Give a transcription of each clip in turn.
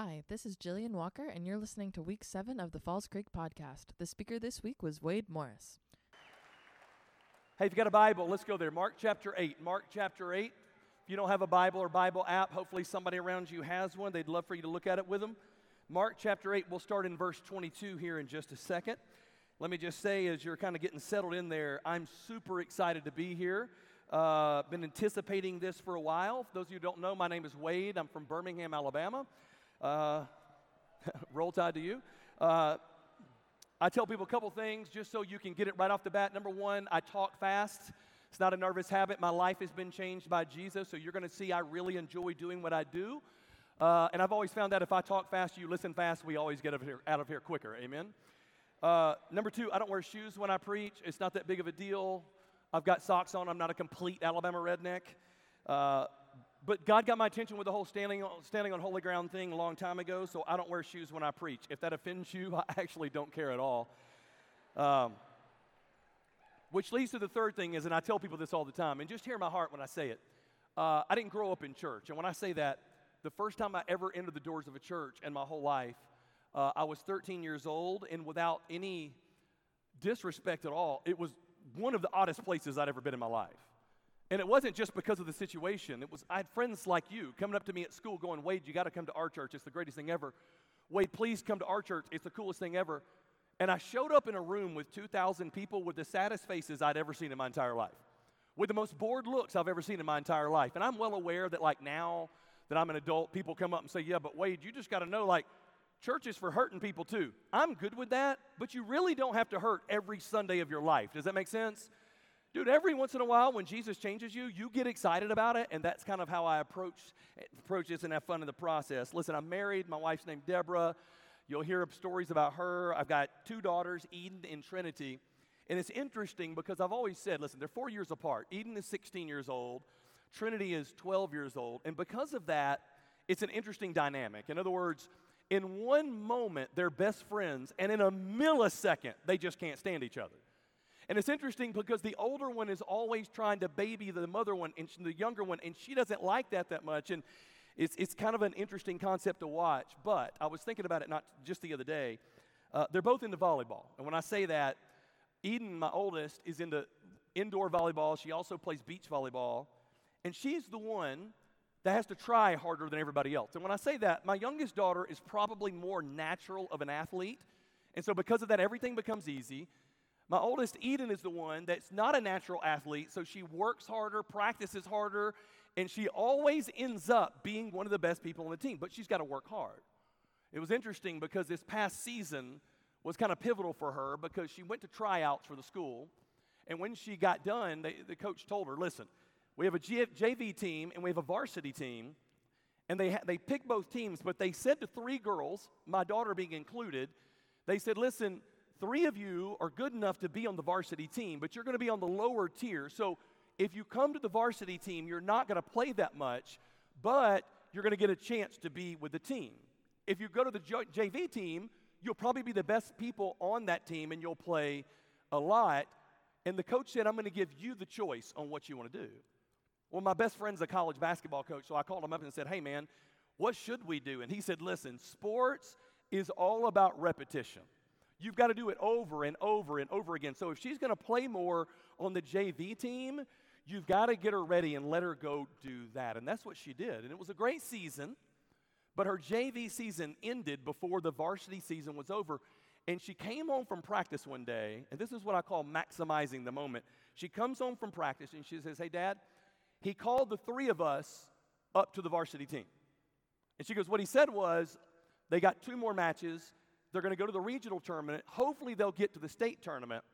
Hi, this is Jillian Walker, and you're listening to week seven of the Falls Creek podcast. The speaker this week was Wade Morris. Hey, if you got a Bible, let's go there. Mark chapter 8. Mark chapter 8. If you don't have a Bible or Bible app, hopefully somebody around you has one. They'd love for you to look at it with them. Mark chapter 8, we'll start in verse 22 here in just a second. Let me just say, as you're kind of getting settled in there, I'm super excited to be here. Uh, been anticipating this for a while. For those of you who don't know, my name is Wade. I'm from Birmingham, Alabama. Uh, roll tide to you. Uh, I tell people a couple things just so you can get it right off the bat. Number one, I talk fast. It's not a nervous habit. My life has been changed by Jesus, so you're going to see I really enjoy doing what I do. Uh, and I've always found that if I talk fast, you listen fast, we always get out of here, out of here quicker. Amen. Uh, number two, I don't wear shoes when I preach. It's not that big of a deal. I've got socks on. I'm not a complete Alabama redneck. Uh, but God got my attention with the whole standing on, standing on holy ground thing a long time ago, so I don't wear shoes when I preach. If that offends you, I actually don't care at all. Um, which leads to the third thing is, and I tell people this all the time, and just hear my heart when I say it. Uh, I didn't grow up in church, and when I say that, the first time I ever entered the doors of a church in my whole life, uh, I was 13 years old, and without any disrespect at all, it was one of the oddest places I'd ever been in my life. And it wasn't just because of the situation. It was I had friends like you coming up to me at school going, Wade, you got to come to our church. It's the greatest thing ever. Wade, please come to our church. It's the coolest thing ever. And I showed up in a room with 2,000 people with the saddest faces I'd ever seen in my entire life, with the most bored looks I've ever seen in my entire life. And I'm well aware that, like, now that I'm an adult, people come up and say, Yeah, but Wade, you just got to know, like, church is for hurting people too. I'm good with that, but you really don't have to hurt every Sunday of your life. Does that make sense? Dude, every once in a while when Jesus changes you, you get excited about it, and that's kind of how I approach, approach this and have fun in the process. Listen, I'm married. My wife's named Deborah. You'll hear stories about her. I've got two daughters, Eden and Trinity. And it's interesting because I've always said, listen, they're four years apart. Eden is 16 years old, Trinity is 12 years old. And because of that, it's an interesting dynamic. In other words, in one moment, they're best friends, and in a millisecond, they just can't stand each other. And it's interesting because the older one is always trying to baby the mother one and the younger one, and she doesn't like that that much. And it's, it's kind of an interesting concept to watch. But I was thinking about it not just the other day. Uh, they're both into volleyball. And when I say that, Eden, my oldest, is into indoor volleyball. She also plays beach volleyball. And she's the one that has to try harder than everybody else. And when I say that, my youngest daughter is probably more natural of an athlete. And so, because of that, everything becomes easy. My oldest, Eden, is the one that's not a natural athlete, so she works harder, practices harder, and she always ends up being one of the best people on the team, but she's got to work hard. It was interesting because this past season was kind of pivotal for her because she went to tryouts for the school, and when she got done, they, the coach told her, Listen, we have a JV team and we have a varsity team, and they, ha- they picked both teams, but they said to three girls, my daughter being included, they said, Listen, three of you are good enough to be on the varsity team, but you're going to be on the lower tier. So if you come to the varsity team, you're not going to play that much, but you're going to get a chance to be with the team. If you go to the JV team, you'll probably be the best people on that team and you'll play a lot. And the coach said, I'm going to give you the choice on what you want to do. Well, my best friend's a college basketball coach, so I called him up and said, Hey, man, what should we do? And he said, Listen, sports is all about repetition. You've got to do it over and over and over again. So if she's going to play more on the JV team, you've got to get her ready and let her go do that. And that's what she did. And it was a great season, but her JV season ended before the varsity season was over. And she came home from practice one day, and this is what I call maximizing the moment. She comes home from practice and she says, Hey, Dad, he called the three of us up to the varsity team. And she goes, What he said was, they got two more matches. They're going to go to the regional tournament. Hopefully, they'll get to the state tournament.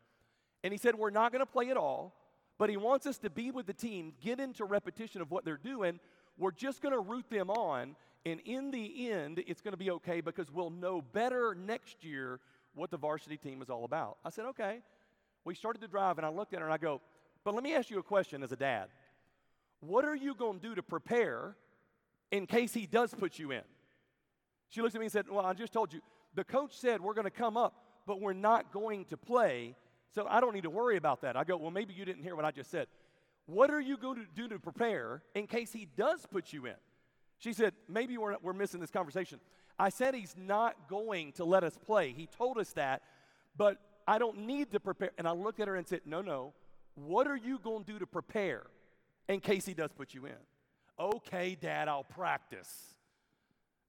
And he said, We're not going to play at all, but he wants us to be with the team, get into repetition of what they're doing. We're just going to root them on. And in the end, it's going to be okay because we'll know better next year what the varsity team is all about. I said, Okay. We started to drive, and I looked at her and I go, But let me ask you a question as a dad. What are you going to do to prepare in case he does put you in? She looks at me and said, Well, I just told you, the coach said we're going to come up, but we're not going to play. So I don't need to worry about that. I go, well, maybe you didn't hear what I just said. What are you going to do to prepare in case he does put you in? She said, Maybe we're, we're missing this conversation. I said he's not going to let us play. He told us that, but I don't need to prepare. And I looked at her and said, No, no. What are you going to do to prepare in case he does put you in? Okay, Dad, I'll practice.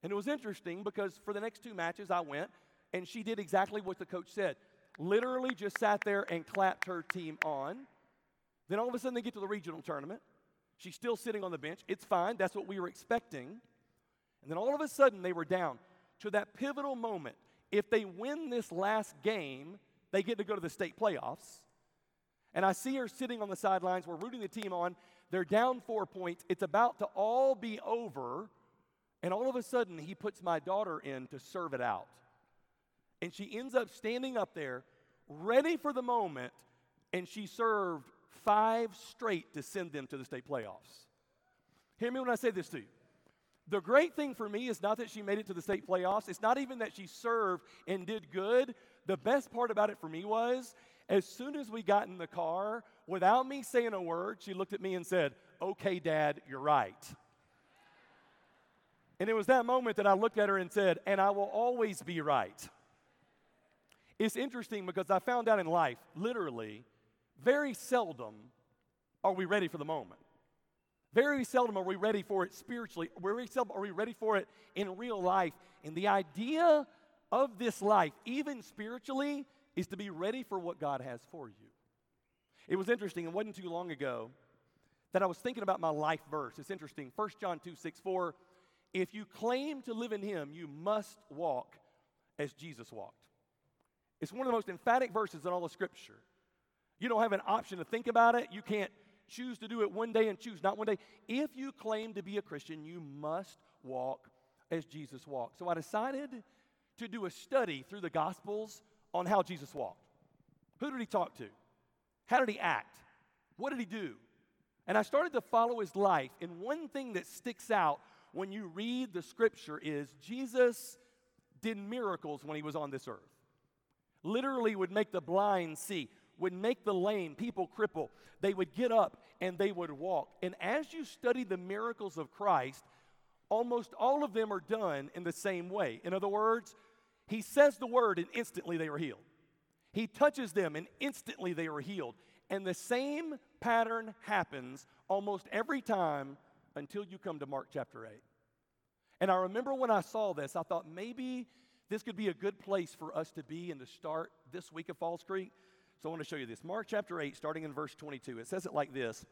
And it was interesting because for the next two matches, I went and she did exactly what the coach said. Literally just sat there and clapped her team on. Then all of a sudden, they get to the regional tournament. She's still sitting on the bench. It's fine. That's what we were expecting. And then all of a sudden, they were down to that pivotal moment. If they win this last game, they get to go to the state playoffs. And I see her sitting on the sidelines. We're rooting the team on. They're down four points. It's about to all be over. And all of a sudden, he puts my daughter in to serve it out. And she ends up standing up there, ready for the moment, and she served five straight to send them to the state playoffs. Hear me when I say this to you. The great thing for me is not that she made it to the state playoffs. It's not even that she served and did good. The best part about it for me was as soon as we got in the car, without me saying a word, she looked at me and said, Okay, Dad, you're right. And it was that moment that I looked at her and said, And I will always be right. It's interesting because I found out in life, literally, very seldom are we ready for the moment. Very seldom are we ready for it spiritually. Very seldom are we ready for it in real life. And the idea of this life, even spiritually, is to be ready for what God has for you. It was interesting, it wasn't too long ago that I was thinking about my life verse. It's interesting. 1 John 2 6 4. If you claim to live in Him, you must walk as Jesus walked. It's one of the most emphatic verses in all of Scripture. You don't have an option to think about it. You can't choose to do it one day and choose not one day. If you claim to be a Christian, you must walk as Jesus walked. So I decided to do a study through the Gospels on how Jesus walked. Who did he talk to? How did he act? What did he do? And I started to follow his life. And one thing that sticks out when you read the scripture is Jesus did miracles when he was on this earth. Literally, would make the blind see, would make the lame, people cripple. They would get up and they would walk. And as you study the miracles of Christ, almost all of them are done in the same way. In other words, he says the word and instantly they are healed. He touches them and instantly they are healed. And the same pattern happens almost every time until you come to Mark chapter 8. And I remember when I saw this, I thought maybe this could be a good place for us to be and to start this week of Falls Creek. So I want to show you this. Mark chapter 8, starting in verse 22, it says it like this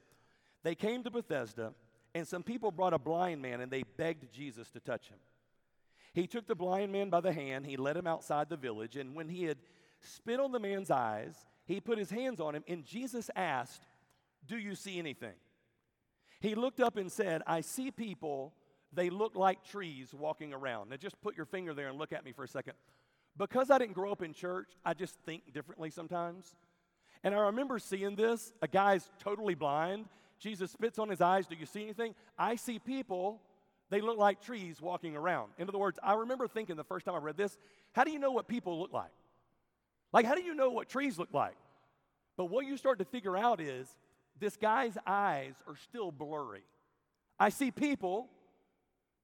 They came to Bethesda, and some people brought a blind man, and they begged Jesus to touch him. He took the blind man by the hand, he led him outside the village, and when he had spit on the man's eyes, he put his hands on him, and Jesus asked, Do you see anything? He looked up and said, I see people, they look like trees walking around. Now just put your finger there and look at me for a second. Because I didn't grow up in church, I just think differently sometimes. And I remember seeing this a guy's totally blind. Jesus spits on his eyes. Do you see anything? I see people they look like trees walking around. In other words, I remember thinking the first time I read this, how do you know what people look like? Like, how do you know what trees look like? But what you start to figure out is this guy's eyes are still blurry. I see people,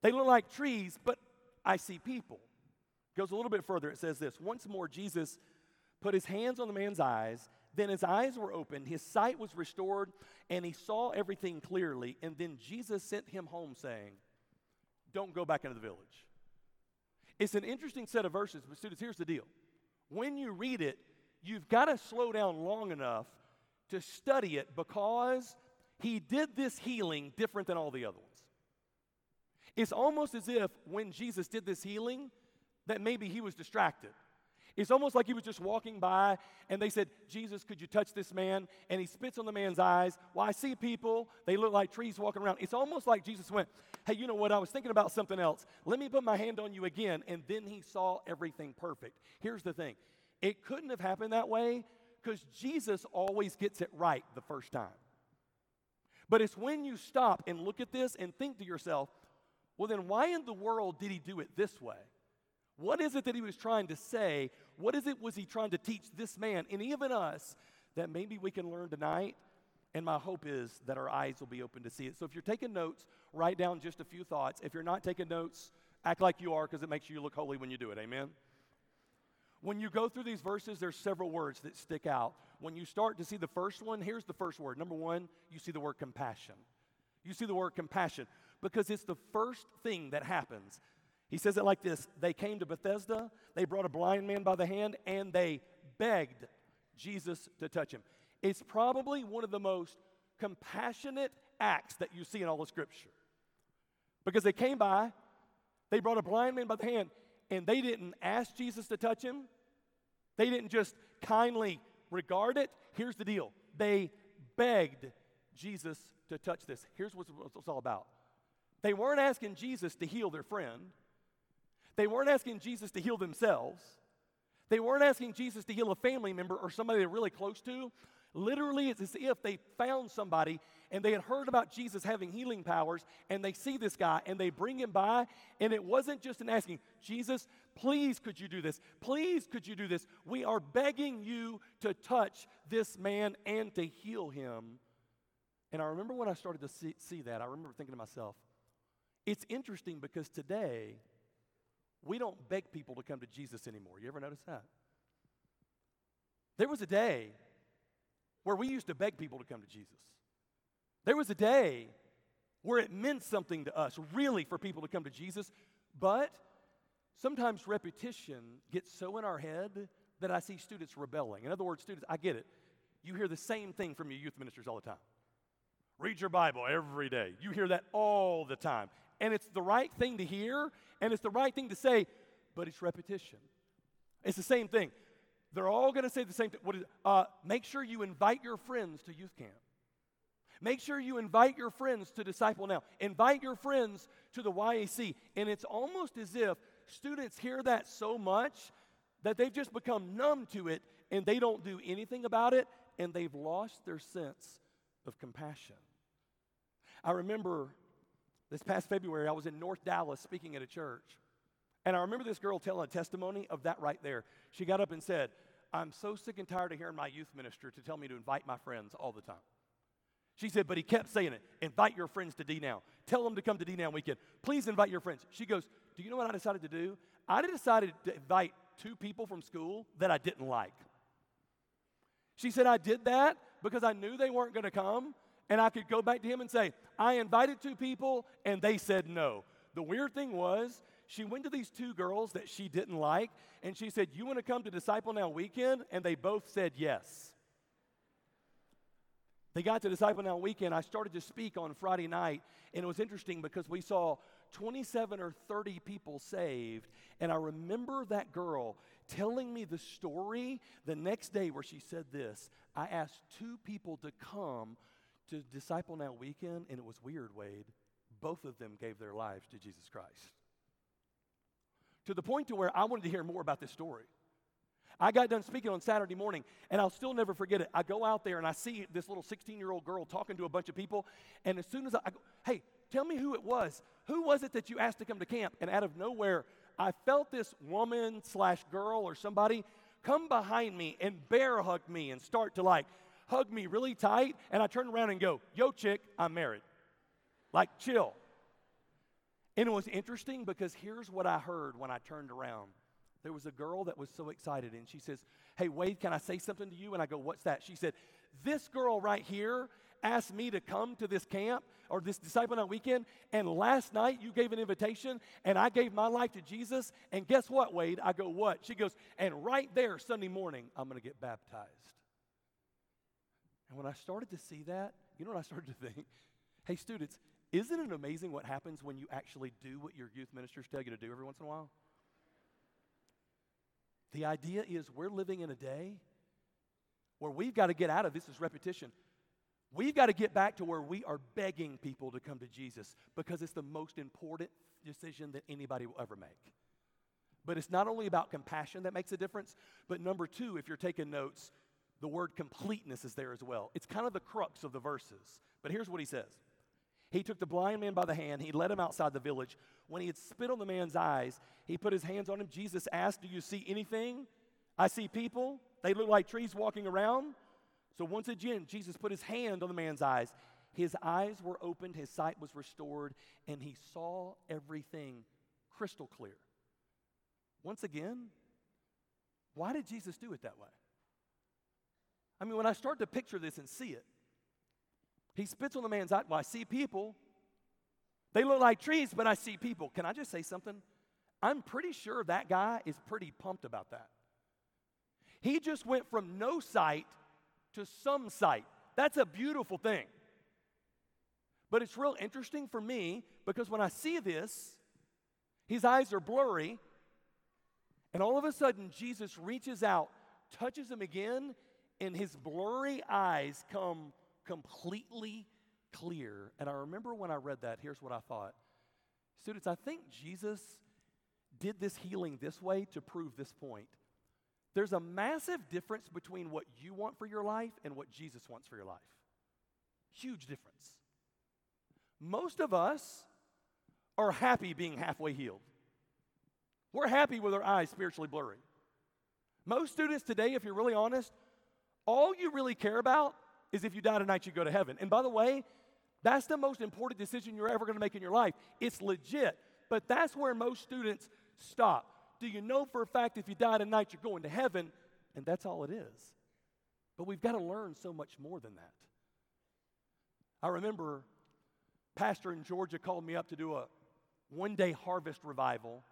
they look like trees, but I see people. Goes a little bit further. It says this Once more, Jesus put his hands on the man's eyes. Then his eyes were opened, his sight was restored, and he saw everything clearly. And then Jesus sent him home, saying, don't go back into the village. It's an interesting set of verses, but students, here's the deal. When you read it, you've got to slow down long enough to study it because he did this healing different than all the other ones. It's almost as if when Jesus did this healing, that maybe he was distracted. It's almost like he was just walking by and they said, Jesus, could you touch this man? And he spits on the man's eyes. Well, I see people, they look like trees walking around. It's almost like Jesus went, Hey, you know what? I was thinking about something else. Let me put my hand on you again. And then he saw everything perfect. Here's the thing it couldn't have happened that way because Jesus always gets it right the first time. But it's when you stop and look at this and think to yourself, well, then why in the world did he do it this way? What is it that he was trying to say? What is it was he trying to teach this man and even us that maybe we can learn tonight And my hope is that our eyes will be open to see it. So if you're taking notes, write down just a few thoughts. If you're not taking notes, act like you are because it makes you look holy when you do it. Amen? When you go through these verses, there's several words that stick out. When you start to see the first one, here's the first word. Number one, you see the word compassion. You see the word compassion because it's the first thing that happens. He says it like this They came to Bethesda, they brought a blind man by the hand, and they begged Jesus to touch him. It's probably one of the most compassionate acts that you see in all the scripture. Because they came by, they brought a blind man by the hand, and they didn't ask Jesus to touch him. They didn't just kindly regard it. Here's the deal they begged Jesus to touch this. Here's what it's all about. They weren't asking Jesus to heal their friend, they weren't asking Jesus to heal themselves. They weren't asking Jesus to heal a family member or somebody they're really close to. Literally, it's as if they found somebody and they had heard about Jesus having healing powers, and they see this guy and they bring him by. And it wasn't just an asking, Jesus, please could you do this? Please could you do this? We are begging you to touch this man and to heal him. And I remember when I started to see, see that, I remember thinking to myself, it's interesting because today, we don't beg people to come to Jesus anymore. You ever notice that? There was a day where we used to beg people to come to Jesus. There was a day where it meant something to us, really, for people to come to Jesus, but sometimes repetition gets so in our head that I see students rebelling. In other words, students, I get it. You hear the same thing from your youth ministers all the time. Read your Bible every day. You hear that all the time. And it's the right thing to hear, and it's the right thing to say, but it's repetition. It's the same thing. They're all going to say the same thing. What is, uh, make sure you invite your friends to youth camp. Make sure you invite your friends to Disciple Now. Invite your friends to the YAC. And it's almost as if students hear that so much that they've just become numb to it and they don't do anything about it and they've lost their sense of compassion. I remember this past February, I was in North Dallas speaking at a church. And I remember this girl telling a testimony of that right there. She got up and said, I'm so sick and tired of hearing my youth minister to tell me to invite my friends all the time. She said, but he kept saying it invite your friends to D Now. Tell them to come to D Now weekend. Please invite your friends. She goes, Do you know what I decided to do? I decided to invite two people from school that I didn't like. She said, I did that because I knew they weren't going to come, and I could go back to him and say, I invited two people, and they said no. The weird thing was, she went to these two girls that she didn't like, and she said, You want to come to Disciple Now weekend? And they both said yes. They got to Disciple Now weekend. I started to speak on Friday night, and it was interesting because we saw 27 or 30 people saved. And I remember that girl telling me the story the next day where she said this I asked two people to come to Disciple Now weekend, and it was weird, Wade. Both of them gave their lives to Jesus Christ to the point to where I wanted to hear more about this story. I got done speaking on Saturday morning, and I'll still never forget it. I go out there and I see this little 16 year old girl talking to a bunch of people, and as soon as I, I go, hey, tell me who it was. Who was it that you asked to come to camp? And out of nowhere, I felt this woman slash girl or somebody come behind me and bear hug me and start to like hug me really tight. And I turn around and go, Yo, chick, I'm married. Like, chill. And it was interesting because here's what I heard when I turned around. There was a girl that was so excited, and she says, Hey, Wade, can I say something to you? And I go, What's that? She said, This girl right here asked me to come to this camp or this disciple night weekend, and last night you gave an invitation, and I gave my life to Jesus. And guess what, Wade? I go, What? She goes, And right there, Sunday morning, I'm going to get baptized. And when I started to see that, you know what I started to think? Hey, students, isn't it amazing what happens when you actually do what your youth ministers tell you to do every once in a while? The idea is we're living in a day where we've got to get out of this is repetition. We've got to get back to where we are begging people to come to Jesus because it's the most important decision that anybody will ever make. But it's not only about compassion that makes a difference, but number two, if you're taking notes, the word completeness is there as well. It's kind of the crux of the verses. But here's what he says he took the blind man by the hand. He led him outside the village. When he had spit on the man's eyes, he put his hands on him. Jesus asked, Do you see anything? I see people. They look like trees walking around. So once again, Jesus put his hand on the man's eyes. His eyes were opened, his sight was restored, and he saw everything crystal clear. Once again, why did Jesus do it that way? I mean, when I start to picture this and see it, he spits on the man's eye. Well, I see people. They look like trees, but I see people. Can I just say something? I'm pretty sure that guy is pretty pumped about that. He just went from no sight to some sight. That's a beautiful thing. But it's real interesting for me because when I see this, his eyes are blurry, and all of a sudden, Jesus reaches out, touches him again, and his blurry eyes come completely clear. And I remember when I read that, here's what I thought Students, I think Jesus did this healing this way to prove this point. There's a massive difference between what you want for your life and what Jesus wants for your life. Huge difference. Most of us are happy being halfway healed. We're happy with our eyes spiritually blurry. Most students today, if you're really honest, all you really care about is if you die tonight, you go to heaven. And by the way, that's the most important decision you're ever going to make in your life. It's legit. But that's where most students stop. Do you know for a fact if you die tonight, you're going to heaven? And that's all it is. But we've got to learn so much more than that. I remember pastor in Georgia called me up to do a one day harvest revival.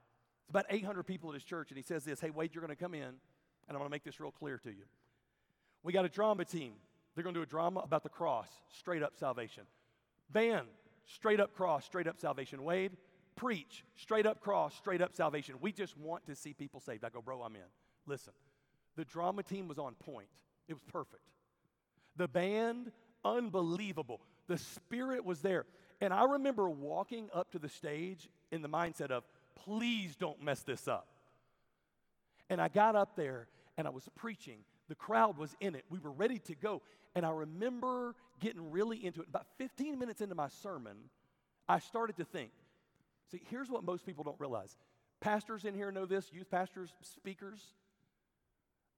It's about 800 people at his church, and he says this Hey, Wade, you're going to come in, and I'm going to make this real clear to you. We got a drama team. They're going to do a drama about the cross, straight up salvation. Band, straight up cross, straight up salvation. Wade, preach, straight up cross, straight up salvation. We just want to see people saved. I go, bro, I'm in. Listen, the drama team was on point, it was perfect. The band, unbelievable. The spirit was there. And I remember walking up to the stage in the mindset of, please don't mess this up. And I got up there and I was preaching. The crowd was in it. We were ready to go. And I remember getting really into it. About 15 minutes into my sermon, I started to think see, here's what most people don't realize. Pastors in here know this, youth pastors, speakers.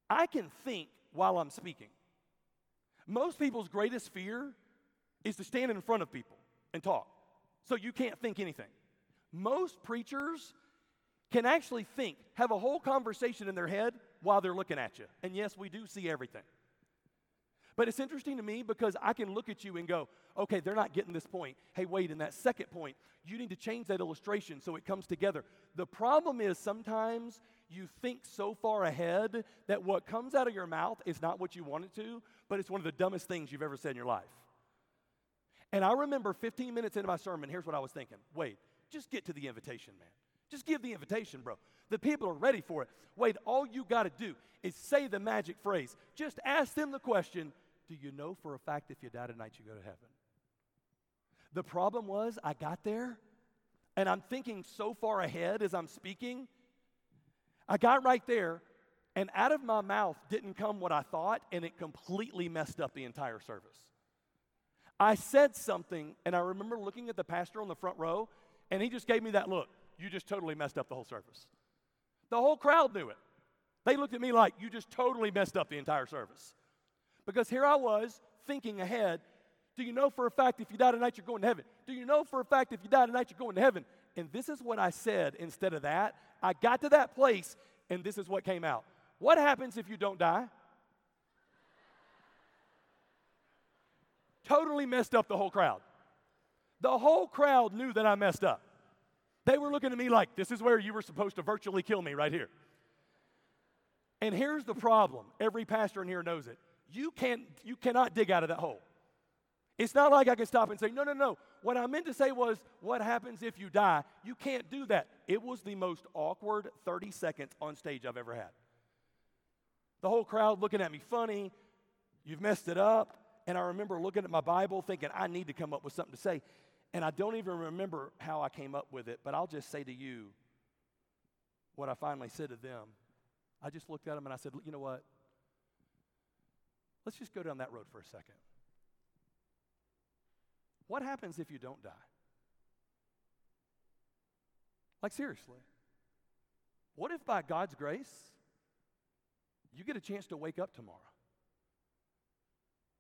I can think while I'm speaking. Most people's greatest fear is to stand in front of people and talk. So you can't think anything. Most preachers can actually think, have a whole conversation in their head while they're looking at you. And yes, we do see everything. But it's interesting to me because I can look at you and go, okay, they're not getting this point. Hey, Wade, in that second point, you need to change that illustration so it comes together. The problem is sometimes you think so far ahead that what comes out of your mouth is not what you want it to, but it's one of the dumbest things you've ever said in your life. And I remember 15 minutes into my sermon, here's what I was thinking Wade, just get to the invitation, man. Just give the invitation, bro. The people are ready for it. Wade, all you got to do is say the magic phrase. Just ask them the question Do you know for a fact if you die tonight, you go to heaven? The problem was, I got there and I'm thinking so far ahead as I'm speaking. I got right there, and out of my mouth didn't come what I thought, and it completely messed up the entire service. I said something, and I remember looking at the pastor on the front row, and he just gave me that look. You just totally messed up the whole service. The whole crowd knew it. They looked at me like, You just totally messed up the entire service. Because here I was thinking ahead. Do you know for a fact if you die tonight, you're going to heaven? Do you know for a fact if you die tonight, you're going to heaven? And this is what I said instead of that. I got to that place, and this is what came out. What happens if you don't die? Totally messed up the whole crowd. The whole crowd knew that I messed up. They were looking at me like, this is where you were supposed to virtually kill me right here. And here's the problem every pastor in here knows it. You, can't, you cannot dig out of that hole. It's not like I can stop and say, no, no, no. What I meant to say was, what happens if you die? You can't do that. It was the most awkward 30 seconds on stage I've ever had. The whole crowd looking at me funny. You've messed it up. And I remember looking at my Bible thinking, I need to come up with something to say. And I don't even remember how I came up with it, but I'll just say to you what I finally said to them. I just looked at them and I said, you know what? Let's just go down that road for a second. What happens if you don't die? Like, seriously. What if by God's grace, you get a chance to wake up tomorrow?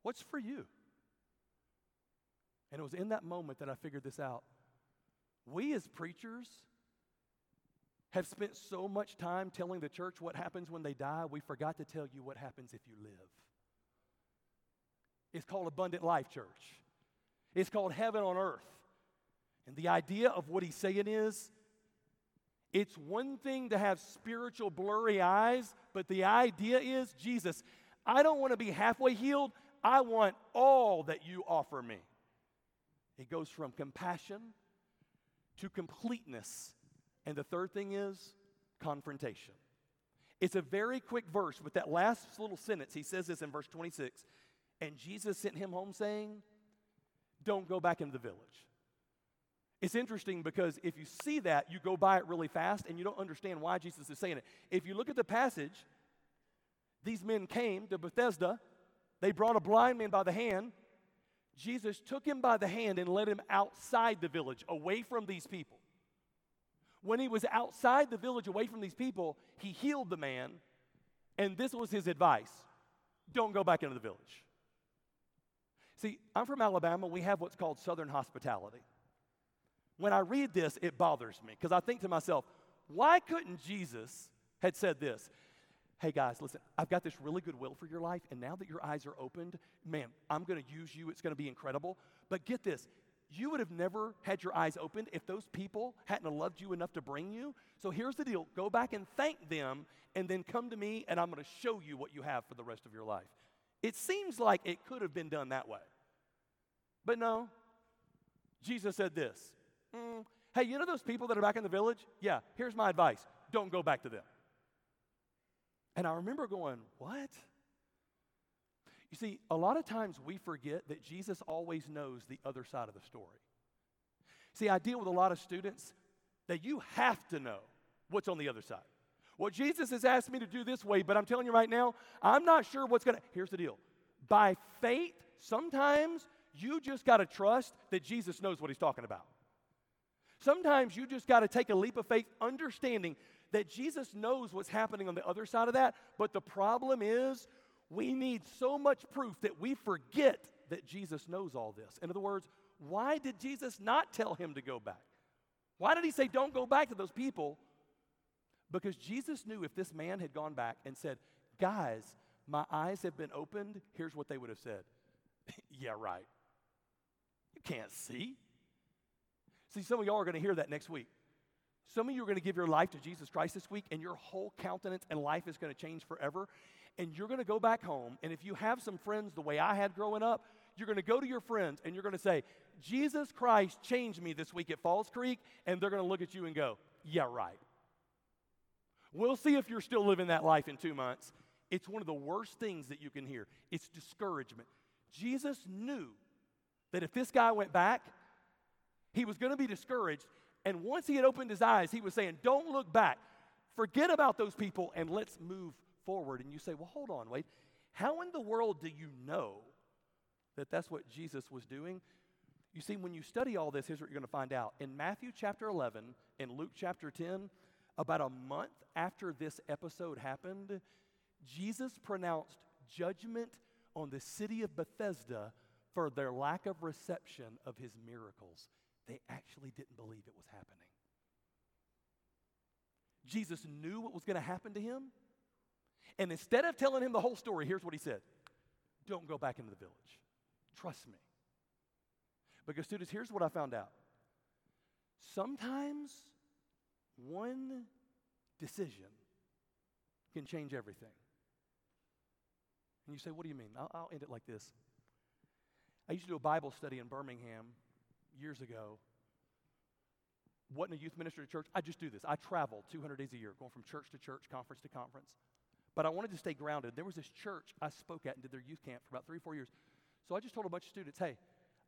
What's for you? And it was in that moment that I figured this out. We as preachers have spent so much time telling the church what happens when they die, we forgot to tell you what happens if you live. It's called abundant life, church. It's called heaven on earth. And the idea of what he's saying is it's one thing to have spiritual blurry eyes, but the idea is Jesus, I don't want to be halfway healed. I want all that you offer me. It goes from compassion to completeness. And the third thing is confrontation. It's a very quick verse, but that last little sentence, he says this in verse 26 and Jesus sent him home saying, Don't go back into the village. It's interesting because if you see that, you go by it really fast and you don't understand why Jesus is saying it. If you look at the passage, these men came to Bethesda, they brought a blind man by the hand. Jesus took him by the hand and led him outside the village, away from these people. When he was outside the village, away from these people, he healed the man, and this was his advice don't go back into the village. See, I'm from Alabama. We have what's called Southern hospitality. When I read this, it bothers me because I think to myself, why couldn't Jesus had said this? Hey guys, listen, I've got this really good will for your life, and now that your eyes are opened, man, I'm gonna use you. It's gonna be incredible. But get this, you would have never had your eyes opened if those people hadn't loved you enough to bring you. So here's the deal go back and thank them, and then come to me, and I'm gonna show you what you have for the rest of your life. It seems like it could have been done that way. But no, Jesus said this mm, Hey, you know those people that are back in the village? Yeah, here's my advice don't go back to them. And I remember going, What? You see, a lot of times we forget that Jesus always knows the other side of the story. See, I deal with a lot of students that you have to know what's on the other side. Well, Jesus has asked me to do this way, but I'm telling you right now, I'm not sure what's going to. Here's the deal by faith, sometimes you just got to trust that Jesus knows what he's talking about. Sometimes you just got to take a leap of faith, understanding that Jesus knows what's happening on the other side of that. But the problem is, we need so much proof that we forget that Jesus knows all this. In other words, why did Jesus not tell him to go back? Why did he say, don't go back to those people? Because Jesus knew if this man had gone back and said, guys, my eyes have been opened, here's what they would have said. yeah, right. You can't see. See, some of y'all are going to hear that next week. Some of you are going to give your life to Jesus Christ this week, and your whole countenance and life is going to change forever. And you're going to go back home, and if you have some friends the way I had growing up, you're going to go to your friends and you're going to say, Jesus Christ changed me this week at Falls Creek, and they're going to look at you and go, Yeah, right. We'll see if you're still living that life in two months. It's one of the worst things that you can hear. It's discouragement. Jesus knew that if this guy went back, he was going to be discouraged. And once he had opened his eyes, he was saying, Don't look back. Forget about those people and let's move forward. And you say, Well, hold on, wait. How in the world do you know that that's what Jesus was doing? You see, when you study all this, here's what you're going to find out. In Matthew chapter 11 and Luke chapter 10, about a month after this episode happened, Jesus pronounced judgment on the city of Bethesda for their lack of reception of his miracles. They actually didn't believe it was happening. Jesus knew what was going to happen to him. And instead of telling him the whole story, here's what he said Don't go back into the village. Trust me. Because, students, here's what I found out. Sometimes one decision can change everything. And you say, What do you mean? I'll, I'll end it like this. I used to do a Bible study in Birmingham years ago. Wasn't a youth minister at church. I just do this. I travel 200 days a year, going from church to church, conference to conference. But I wanted to stay grounded. There was this church I spoke at and did their youth camp for about three, or four years. So I just told a bunch of students, hey,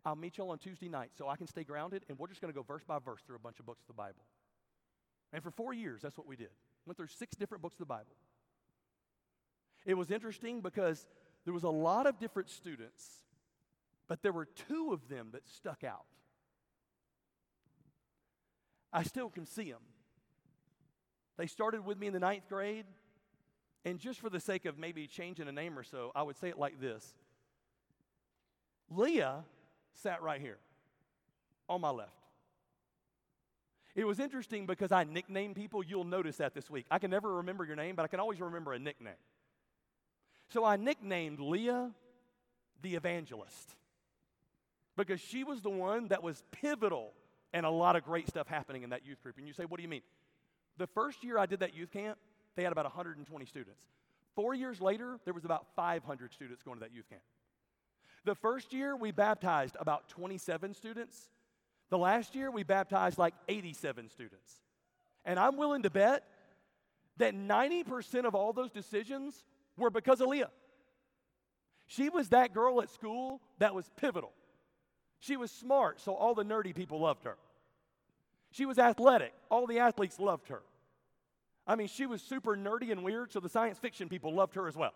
I'll meet y'all on Tuesday night so I can stay grounded, and we're just going to go verse by verse through a bunch of books of the Bible. And for four years, that's what we did. Went through six different books of the Bible. It was interesting because there was a lot of different students but there were two of them that stuck out. I still can see them. They started with me in the ninth grade, and just for the sake of maybe changing a name or so, I would say it like this Leah sat right here on my left. It was interesting because I nicknamed people. You'll notice that this week. I can never remember your name, but I can always remember a nickname. So I nicknamed Leah the evangelist because she was the one that was pivotal and a lot of great stuff happening in that youth group. And you say, what do you mean? The first year I did that youth camp, they had about 120 students. Four years later, there was about 500 students going to that youth camp. The first year, we baptized about 27 students. The last year, we baptized like 87 students. And I'm willing to bet that 90% of all those decisions were because of Leah. She was that girl at school that was pivotal. She was smart, so all the nerdy people loved her. She was athletic, all the athletes loved her. I mean, she was super nerdy and weird, so the science fiction people loved her as well.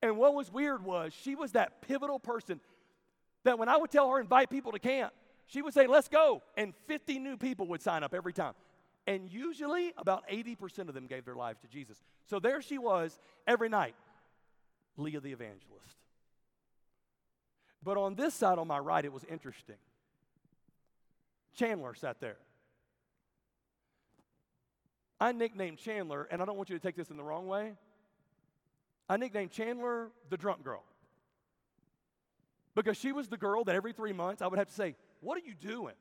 And what was weird was she was that pivotal person that when I would tell her invite people to camp, she would say, Let's go. And 50 new people would sign up every time. And usually about 80% of them gave their lives to Jesus. So there she was every night, Leah the evangelist. But on this side on my right, it was interesting. Chandler sat there. I nicknamed Chandler, and I don't want you to take this in the wrong way. I nicknamed Chandler the drunk girl. Because she was the girl that every three months I would have to say, What are you doing?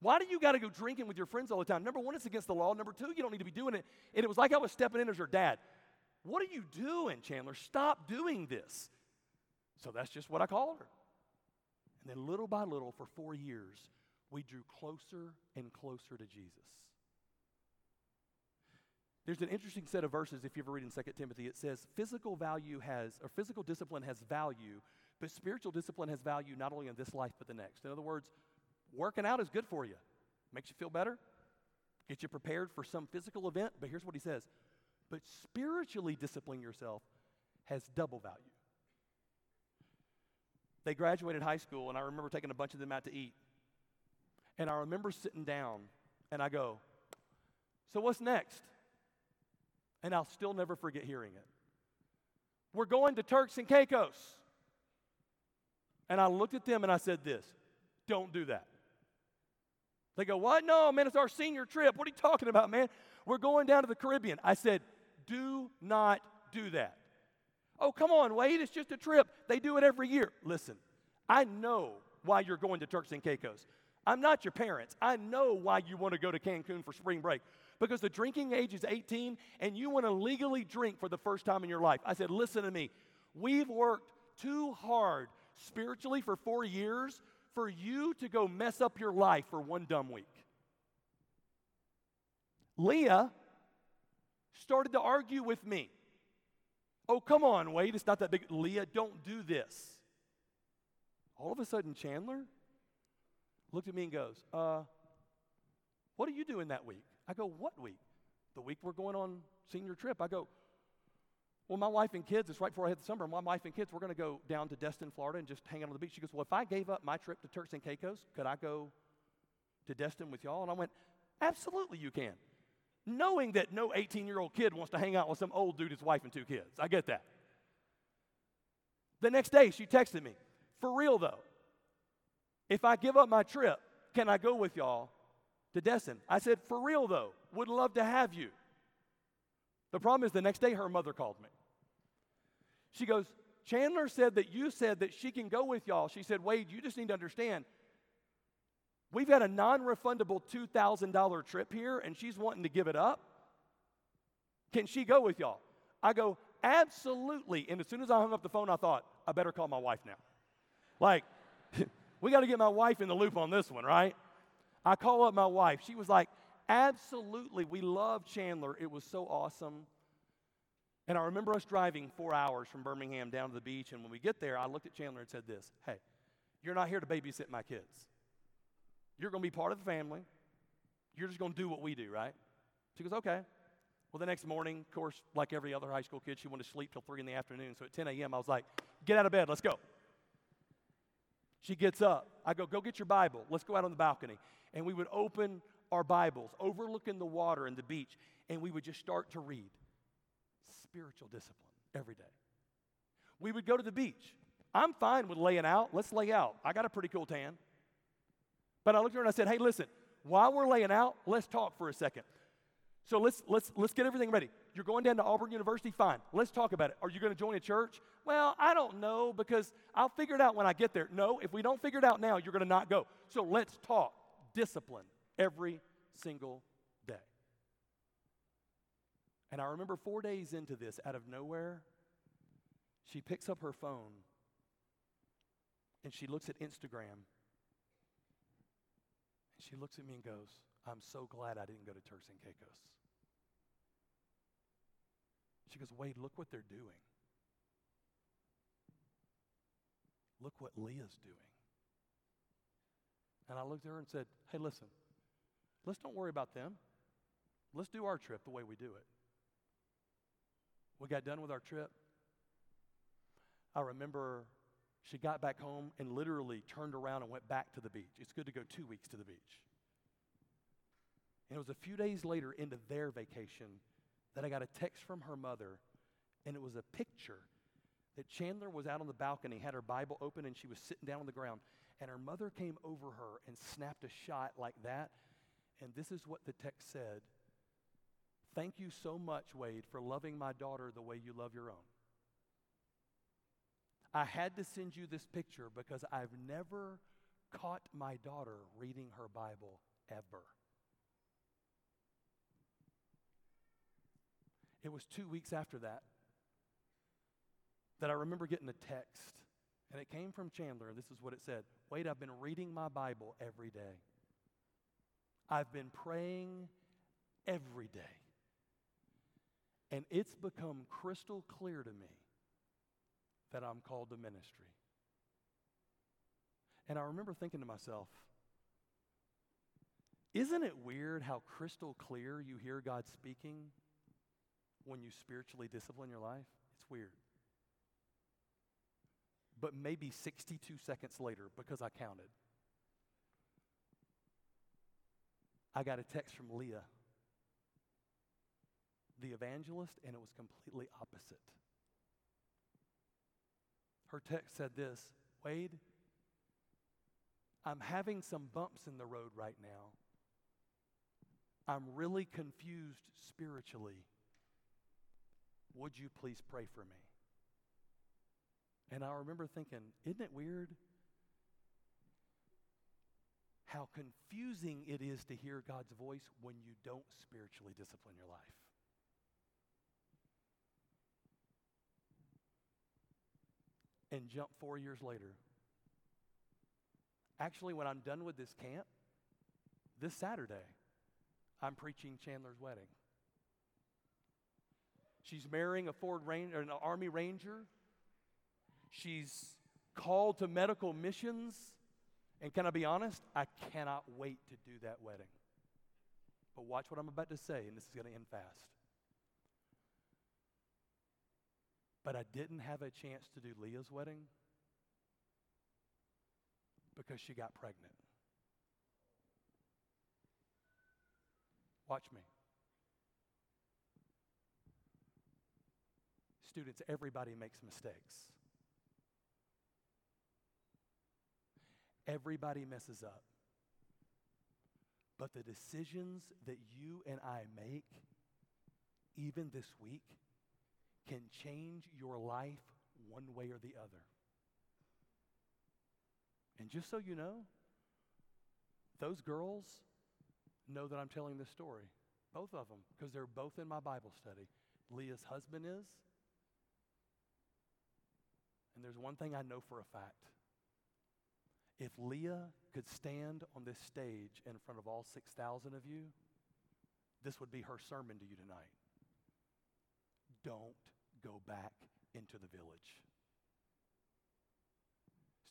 Why do you got to go drinking with your friends all the time? Number one, it's against the law. Number two, you don't need to be doing it. And it was like I was stepping in as her dad. What are you doing, Chandler? Stop doing this. So that's just what I called her. And then little by little, for four years, we drew closer and closer to Jesus. There's an interesting set of verses if you ever read in 2 Timothy. It says, physical value has, or physical discipline has value, but spiritual discipline has value not only in this life, but the next. In other words, working out is good for you, makes you feel better, gets you prepared for some physical event. But here's what he says but spiritually disciplining yourself has double value. They graduated high school, and I remember taking a bunch of them out to eat. And I remember sitting down, and I go, So what's next? And I'll still never forget hearing it. We're going to Turks and Caicos. And I looked at them and I said, This, don't do that. They go, What? No, man, it's our senior trip. What are you talking about, man? We're going down to the Caribbean. I said, Do not do that. Oh, come on, Wade, it's just a trip. They do it every year. Listen, I know why you're going to Turks and Caicos. I'm not your parents. I know why you want to go to Cancun for spring break because the drinking age is 18 and you want to legally drink for the first time in your life. I said, Listen to me. We've worked too hard spiritually for four years for you to go mess up your life for one dumb week. Leah started to argue with me. Oh, come on, Wade, it's not that big. Leah, don't do this. All of a sudden, Chandler looked at me and goes, uh, What are you doing that week? I go, What week? The week we're going on senior trip. I go, Well, my wife and kids, it's right before I hit the summer, my wife and kids, we're going to go down to Destin, Florida and just hang out on the beach. She goes, Well, if I gave up my trip to Turks and Caicos, could I go to Destin with y'all? And I went, Absolutely, you can. Knowing that no 18 year old kid wants to hang out with some old dude, his wife, and two kids. I get that. The next day, she texted me, For real though, if I give up my trip, can I go with y'all to Destin? I said, For real though, would love to have you. The problem is the next day her mother called me. She goes, Chandler said that you said that she can go with y'all. She said, Wade, you just need to understand. We've got a non refundable $2,000 trip here and she's wanting to give it up. Can she go with y'all? I go, Absolutely. And as soon as I hung up the phone, I thought, I better call my wife now. Like, we got to get my wife in the loop on this one, right? I call up my wife. She was like, Absolutely. We love Chandler. It was so awesome. And I remember us driving four hours from Birmingham down to the beach. And when we get there, I looked at Chandler and said this Hey, you're not here to babysit my kids. You're going to be part of the family. You're just going to do what we do, right? She goes, Okay. Well, the next morning, of course, like every other high school kid, she wanted to sleep till 3 in the afternoon. So at 10 a.m., I was like, Get out of bed, let's go. She gets up. I go, Go get your Bible. Let's go out on the balcony. And we would open our Bibles, overlooking the water and the beach, and we would just start to read spiritual discipline every day. We would go to the beach. I'm fine with laying out. Let's lay out. I got a pretty cool tan. But I looked at her and I said, hey, listen, while we're laying out, let's talk for a second. So let's, let's, let's get everything ready. You're going down to Auburn University? Fine. Let's talk about it. Are you going to join a church? Well, I don't know because I'll figure it out when I get there. No, if we don't figure it out now, you're going to not go. So let's talk discipline every single day. And I remember four days into this, out of nowhere, she picks up her phone and she looks at Instagram. She looks at me and goes, I'm so glad I didn't go to Turks and Caicos. She goes, Wade, look what they're doing. Look what Leah's doing. And I looked at her and said, Hey, listen, let's don't worry about them. Let's do our trip the way we do it. We got done with our trip. I remember she got back home and literally turned around and went back to the beach. It's good to go two weeks to the beach. And it was a few days later into their vacation that I got a text from her mother, and it was a picture that Chandler was out on the balcony, had her Bible open, and she was sitting down on the ground. And her mother came over her and snapped a shot like that. And this is what the text said Thank you so much, Wade, for loving my daughter the way you love your own. I had to send you this picture because I've never caught my daughter reading her Bible ever. It was two weeks after that that I remember getting a text, and it came from Chandler. This is what it said Wade, I've been reading my Bible every day. I've been praying every day. And it's become crystal clear to me that I'm called to ministry. And I remember thinking to myself, isn't it weird how crystal clear you hear God speaking when you spiritually discipline your life? It's weird. But maybe 62 seconds later, because I counted, I got a text from Leah, the evangelist, and it was completely opposite. Her text said this Wade, I'm having some bumps in the road right now. I'm really confused spiritually. Would you please pray for me? And I remember thinking, isn't it weird how confusing it is to hear God's voice when you don't spiritually discipline your life? And jump four years later. Actually, when I'm done with this camp, this Saturday, I'm preaching Chandler's wedding. She's marrying a Ford Ranger, an Army Ranger. She's called to medical missions. And can I be honest? I cannot wait to do that wedding. But watch what I'm about to say, and this is going to end fast. But I didn't have a chance to do Leah's wedding because she got pregnant. Watch me. Students, everybody makes mistakes. Everybody messes up. But the decisions that you and I make, even this week, can change your life one way or the other. And just so you know, those girls know that I'm telling this story. Both of them, because they're both in my Bible study. Leah's husband is, and there's one thing I know for a fact. If Leah could stand on this stage in front of all 6,000 of you, this would be her sermon to you tonight. Don't go back into the village.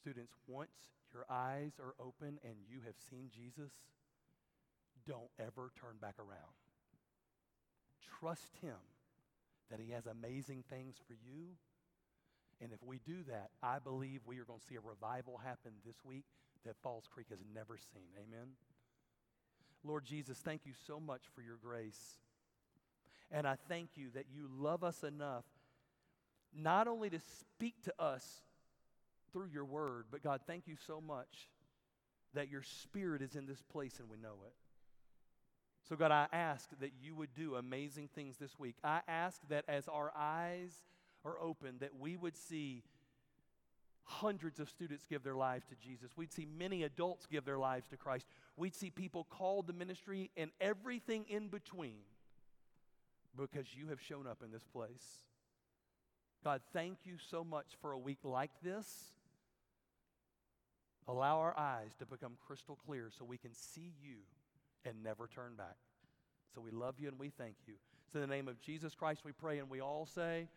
Students, once your eyes are open and you have seen Jesus, don't ever turn back around. Trust Him that He has amazing things for you and if we do that, I believe we are going to see a revival happen this week that Falls Creek has never seen. Amen. Lord Jesus, thank you so much for your grace. And I thank you that you love us enough not only to speak to us through your word. But God, thank you so much that your spirit is in this place and we know it. So, God, I ask that you would do amazing things this week. I ask that as our eyes are open, that we would see hundreds of students give their lives to Jesus. We'd see many adults give their lives to Christ. We'd see people called to ministry and everything in between because you have shown up in this place. God, thank you so much for a week like this. Allow our eyes to become crystal clear so we can see you and never turn back. So we love you and we thank you. So in the name of Jesus Christ we pray and we all say,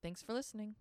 Thanks for listening.